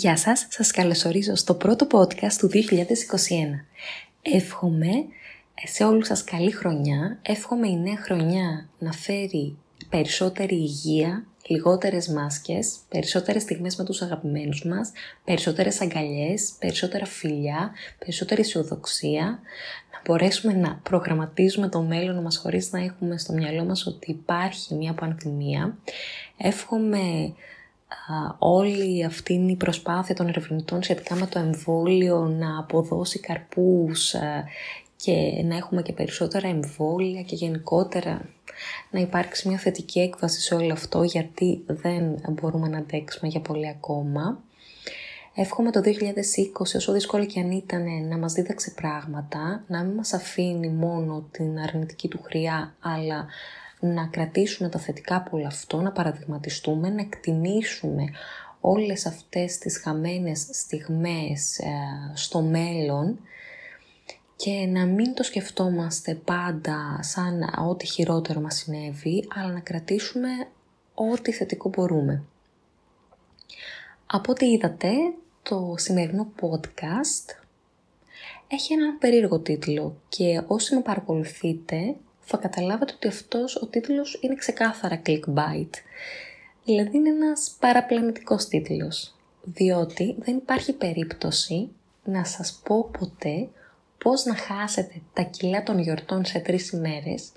Γεια σας, σας καλωσορίζω στο πρώτο podcast του 2021. Εύχομαι σε όλους σας καλή χρονιά, εύχομαι η νέα χρονιά να φέρει περισσότερη υγεία, λιγότερες μάσκες, περισσότερες στιγμές με τους αγαπημένους μας, περισσότερες αγκαλιές, περισσότερα φιλιά, περισσότερη αισιοδοξία, να μπορέσουμε να προγραμματίζουμε το μέλλον μας χωρίς να έχουμε στο μυαλό μας ότι υπάρχει μια πανδημία. Εύχομαι όλη αυτή η προσπάθεια των ερευνητών σχετικά με το εμβόλιο να αποδώσει καρπούς και να έχουμε και περισσότερα εμβόλια και γενικότερα να υπάρξει μια θετική έκβαση σε όλο αυτό γιατί δεν μπορούμε να αντέξουμε για πολύ ακόμα. Εύχομαι το 2020, όσο δύσκολο και αν ήταν, να μας δίδαξε πράγματα, να μην μας αφήνει μόνο την αρνητική του χρειά, αλλά να κρατήσουμε τα θετικά από όλο αυτό, να παραδειγματιστούμε, να εκτιμήσουμε όλες αυτές τις χαμένες στιγμές ε, στο μέλλον και να μην το σκεφτόμαστε πάντα σαν ό,τι χειρότερο μας συνέβη, αλλά να κρατήσουμε ό,τι θετικό μπορούμε. Από ό,τι είδατε, το σημερινό podcast έχει έναν περίεργο τίτλο και όσοι με παρακολουθείτε θα καταλάβετε ότι αυτός ο τίτλος είναι ξεκάθαρα clickbait. Δηλαδή είναι ένας παραπλανητικός τίτλος, διότι δεν υπάρχει περίπτωση να σας πω ποτέ πώς να χάσετε τα κιλά των γιορτών σε τρεις ημέρες,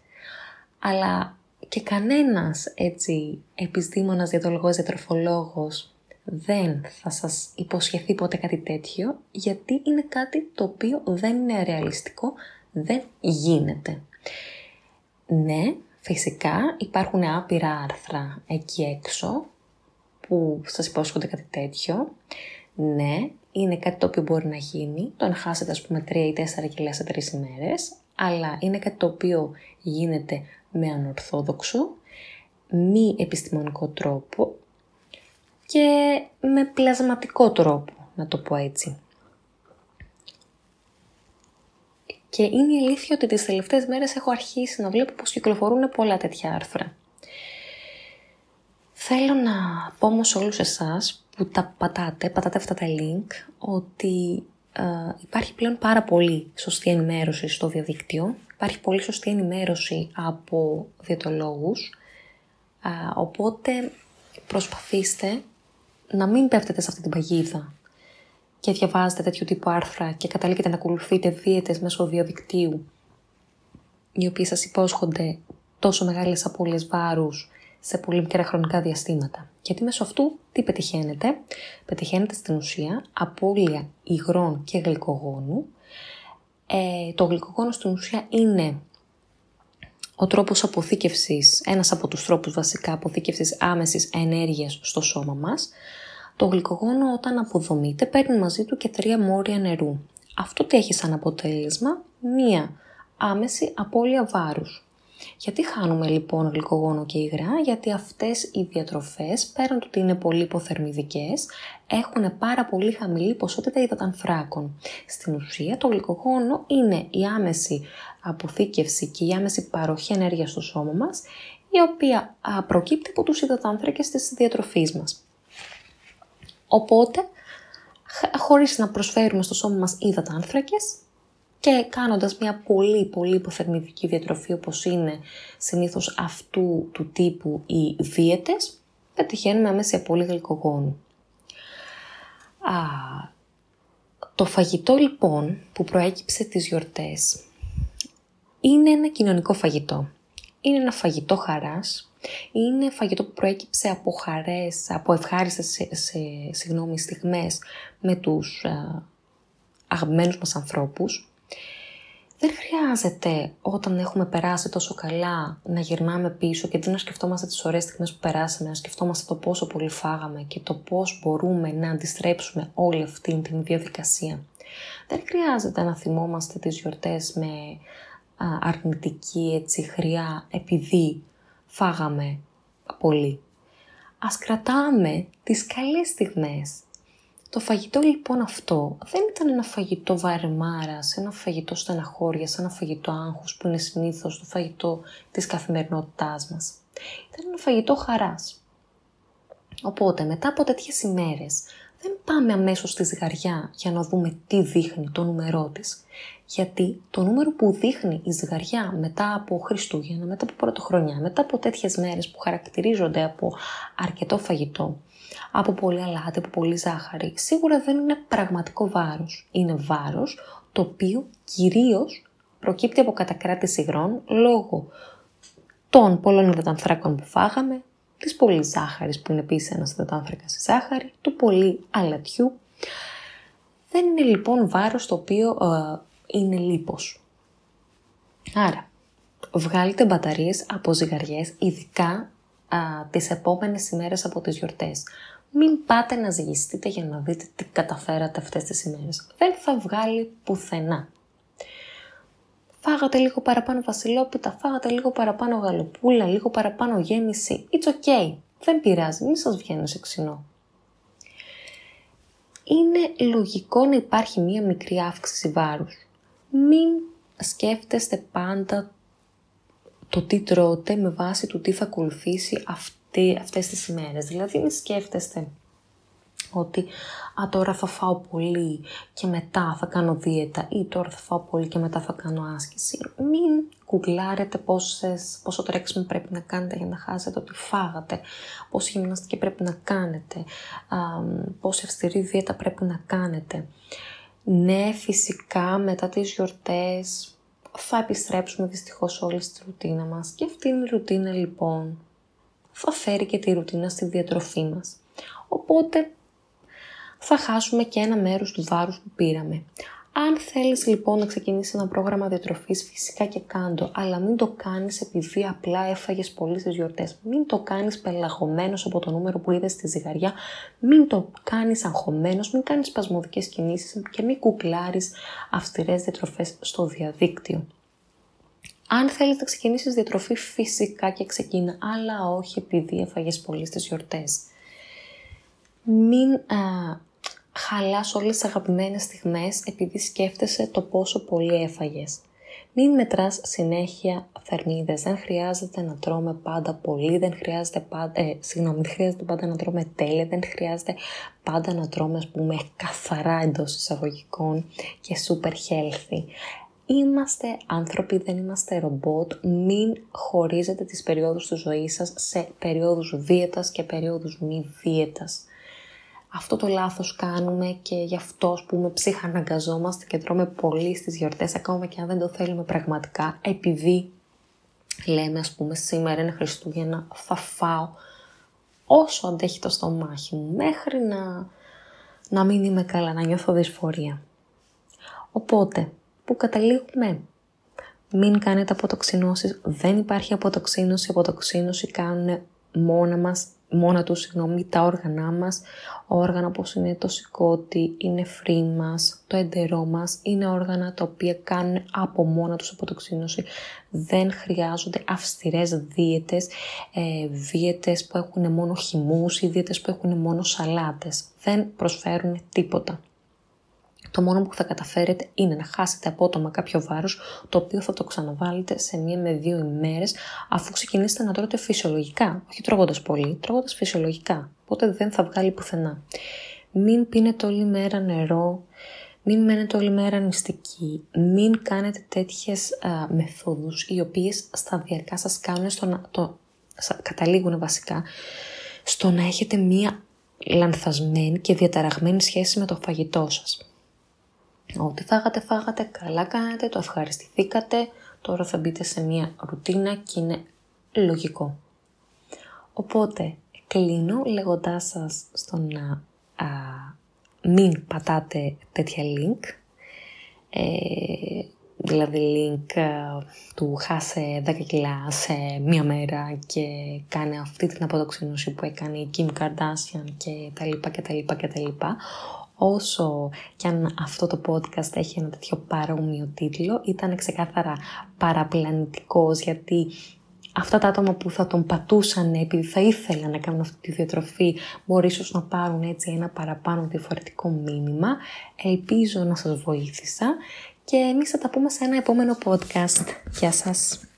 αλλά και κανένας έτσι επιστήμονας, διατολογός, διατροφολόγος δεν θα σας υποσχεθεί ποτέ κάτι τέτοιο, γιατί είναι κάτι το οποίο δεν είναι ρεαλιστικό, δεν γίνεται. Ναι, φυσικά υπάρχουν άπειρα άρθρα εκεί έξω που σας υπόσχονται κάτι τέτοιο. Ναι, είναι κάτι το οποίο μπορεί να γίνει, το να χάσετε ας πούμε 3 ή 4 κιλά σε 3 ημέρες, αλλά είναι κάτι το οποίο γίνεται με ανορθόδοξο, μη επιστημονικό τρόπο και με πλασματικό τρόπο, να το πω έτσι. Και είναι η αλήθεια ότι τις τελευταίες μέρες έχω αρχίσει να βλέπω πως κυκλοφορούν πολλά τέτοια άρθρα. Θέλω να πω όμως όλους εσάς που τα πατάτε, πατάτε αυτά τα link, ότι ε, υπάρχει πλέον πάρα πολύ σωστή ενημέρωση στο διαδίκτυο, υπάρχει πολύ σωστή ενημέρωση από διαιτολόγους, ε, οπότε προσπαθήστε να μην πέφτετε σε αυτή την παγίδα και διαβάζετε τέτοιου τύπου άρθρα και καταλήγετε να ακολουθείτε δίαιτες μέσω διαδικτύου οι οποίες σας υπόσχονται τόσο μεγάλες απώλειες βάρους σε πολύ μικρά χρονικά διαστήματα. Γιατί μέσω αυτού τι πετυχαίνετε; Πετυχαίνετε στην ουσία απώλεια υγρών και γλυκογόνου. Ε, το γλυκογόνο στην ουσία είναι ο τρόπος αποθήκευσης, ένας από τους τρόπους βασικά αποθήκευσης άμεσης ενέργειας στο σώμα μας. Το γλυκογόνο όταν αποδομείται παίρνει μαζί του και τρία μόρια νερού. Αυτό τι έχει σαν αποτέλεσμα, μία άμεση απώλεια βάρους. Γιατί χάνουμε λοιπόν γλυκογόνο και υγρά, γιατί αυτές οι διατροφές, πέραν του ότι είναι πολύ υποθερμιδικές, έχουν πάρα πολύ χαμηλή ποσότητα υδατανθράκων. Στην ουσία το γλυκογόνο είναι η άμεση αποθήκευση και η άμεση παροχή ενέργειας στο σώμα μας, η οποία προκύπτει από τους υδατάνθρακες της διατροφής μας. Οπότε, χωρίς να προσφέρουμε στο σώμα μας άνθρακες, και κάνοντας μια πολύ πολύ υποθερμιδική διατροφή όπως είναι συνήθως αυτού του τύπου οι δίαιτες, πετυχαίνουμε άμεσα σε πολύ γλυκογόνου. Α, το φαγητό λοιπόν που προέκυψε τις γιορτές είναι ένα κοινωνικό φαγητό. Είναι ένα φαγητό χαράς, είναι φαγητό που προέκυψε από χαρές, από ευχάριστες σε, σε, συγγνώμη, στιγμές με τους α, αγαπημένους μας ανθρώπους. Δεν χρειάζεται όταν έχουμε περάσει τόσο καλά να γυρνάμε πίσω και δεν να σκεφτόμαστε τις ωραίες στιγμές που περάσαμε, να σκεφτόμαστε το πόσο πολύ φάγαμε και το πώς μπορούμε να αντιστρέψουμε όλη αυτή την διαδικασία. Δεν χρειάζεται να θυμόμαστε τις γιορτές με αρνητική έτσι χρειά επειδή φάγαμε πολύ. Ας κρατάμε τις καλές στιγμές. Το φαγητό λοιπόν αυτό δεν ήταν ένα φαγητό βαρεμάρας, ένα φαγητό στεναχώριας, ένα φαγητό άγχους που είναι συνήθως το φαγητό της καθημερινότητάς μας. Ήταν ένα φαγητό χαράς. Οπότε μετά από τέτοιες ημέρες δεν πάμε αμέσως στη ζυγαριά για να δούμε τι δείχνει το νούμερό της. Γιατί το νούμερο που δείχνει η ζυγαριά μετά από Χριστούγεννα, μετά από Πρωτοχρονιά, μετά από τέτοιες μέρες που χαρακτηρίζονται από αρκετό φαγητό, από πολύ αλάτι, από πολύ ζάχαρη, σίγουρα δεν είναι πραγματικό βάρος. Είναι βάρος το οποίο κυρίως προκύπτει από κατακράτηση υγρών λόγω των πολλών υδατανθράκων που φάγαμε, της πολύ ζάχαρης που είναι επίσης ένας υδατάνθρακας στη ζάχαρη, του πολύ αλατιού. Δεν είναι λοιπόν βάρος το οποίο ε, είναι λίπος. Άρα, βγάλετε μπαταρίες από ζυγαριές, ειδικά α, τις επόμενες ημέρες από τις γιορτές. Μην πάτε να ζυγιστείτε για να δείτε τι καταφέρατε αυτές τις ημέρες. Δεν θα βγάλει πουθενά. Φάγατε λίγο παραπάνω βασιλόπιτα, φάγατε λίγο παραπάνω γαλοπούλα, λίγο παραπάνω γέμιση. It's okay. Δεν πειράζει, μην σας βγαίνει σε ξινό. Είναι λογικό να υπάρχει μία μικρή αύξηση βάρους μην σκέφτεστε πάντα το τι τρώτε με βάση το τι θα ακολουθήσει αυτή, αυτές τις ημέρες. Δηλαδή μην σκέφτεστε ότι α, τώρα θα φάω πολύ και μετά θα κάνω δίαιτα ή τώρα θα φάω πολύ και μετά θα κάνω άσκηση. Μην κουκλάρετε πόσες, πόσο τρέξιμο πρέπει να κάνετε για να χάσετε ότι φάγατε, πόση γυμναστική πρέπει να κάνετε, α, πόση αυστηρή δίαιτα πρέπει να κάνετε. Ναι, φυσικά μετά τις γιορτές θα επιστρέψουμε δυστυχώς όλοι στη ρουτίνα μας και αυτή η ρουτίνα λοιπόν θα φέρει και τη ρουτίνα στη διατροφή μας. Οπότε θα χάσουμε και ένα μέρος του βάρους που πήραμε. Αν θέλεις λοιπόν να ξεκινήσεις ένα πρόγραμμα διατροφής φυσικά και κάντο, αλλά μην το κάνεις επειδή απλά έφαγες πολύ στις γιορτές. Μην το κάνεις πελαγωμένος από το νούμερο που είδες στη ζυγαριά, μην το κάνεις αγχωμένος, μην κάνεις σπασμωδικές κινήσεις και μην κουκλάρεις αυστηρές διατροφές στο διαδίκτυο. Αν θέλεις να ξεκινήσεις διατροφή φυσικά και ξεκίνα, αλλά όχι επειδή έφαγες πολύ στις γιορτές. Μην α, χαλάς όλες τις αγαπημένες στιγμές επειδή σκέφτεσαι το πόσο πολύ έφαγες. Μην μετράς συνέχεια θερμίδες, δεν χρειάζεται να τρώμε πάντα πολύ, δεν χρειάζεται πάντα, ε, συγγνώμη, δεν χρειάζεται πάντα να τρώμε τέλεια, δεν χρειάζεται πάντα να τρώμε ας πούμε καθαρά εντός εισαγωγικών και super healthy. Είμαστε άνθρωποι, δεν είμαστε ρομπότ, μην χωρίζετε τις περιόδους της ζωής σας σε περιόδους δίαιτας και περιόδους μη δίαιτας. Αυτό το λάθος κάνουμε και γι' αυτό ας πούμε ψυχαναγκαζόμαστε και τρώμε πολύ στις γιορτές ακόμα και αν δεν το θέλουμε πραγματικά επειδή λέμε ας πούμε σήμερα είναι Χριστούγεννα θα φάω όσο αντέχει το στομάχι μου μέχρι να, να μην είμαι καλά, να νιώθω δυσφορία. Οπότε, που καταλήγουμε, μην κάνετε αποτοξινώσεις, δεν υπάρχει αποτοξίνωση, αποτοξίνωση κάνουν μόνα μας μόνα τους, συγγνώμη, τα όργανά μας, όργανα όπως είναι το σηκώτη, είναι φρύ μας, το εντερό μας, είναι όργανα τα οποία κάνουν από μόνα τους αποτοξίνωση. Δεν χρειάζονται αυστηρές δίαιτες, ε, δίαιτες που έχουν μόνο χυμούς ή δίαιτες που έχουν μόνο σαλάτες. Δεν προσφέρουν τίποτα το μόνο που θα καταφέρετε είναι να χάσετε απότομα κάποιο βάρος, το οποίο θα το ξαναβάλετε σε μία με δύο ημέρες, αφού ξεκινήσετε να τρώτε φυσιολογικά, όχι τρώγοντας πολύ, τρώγοντας φυσιολογικά, οπότε δεν θα βγάλει πουθενά. Μην πίνετε όλη μέρα νερό, μην μένετε όλη μέρα νηστικοί, μην κάνετε τέτοιες α, μεθόδους οι οποίες σταδιακά σας κάνουν στο να, το, καταλήγουν βασικά στο να έχετε μία λανθασμένη και διαταραγμένη σχέση με το φαγητό σας. Ό,τι φάγατε, φάγατε, καλά κάνατε, το ευχαριστηθήκατε, τώρα θα μπείτε σε μία ρουτίνα και είναι λογικό. Οπότε, κλείνω λέγοντάς σας στο να α, μην πατάτε τέτοια link, ε, δηλαδή link ε, του χάσε 10 κιλά σε μία μέρα και κάνε αυτή την αποτοξίνωση που έκανε η Kim Kardashian και τα λοιπά και τα λοιπά και τα λοιπά. Όσο και αν αυτό το podcast έχει ένα τέτοιο παρόμοιο τίτλο, ήταν ξεκάθαρα παραπλανητικός γιατί αυτά τα άτομα που θα τον πατούσαν επειδή θα ήθελαν να κάνουν αυτή τη διατροφή μπορεί ίσως να πάρουν έτσι ένα παραπάνω διαφορετικό μήνυμα. Ελπίζω να σας βοήθησα και εμείς θα τα πούμε σε ένα επόμενο podcast. Γεια σας!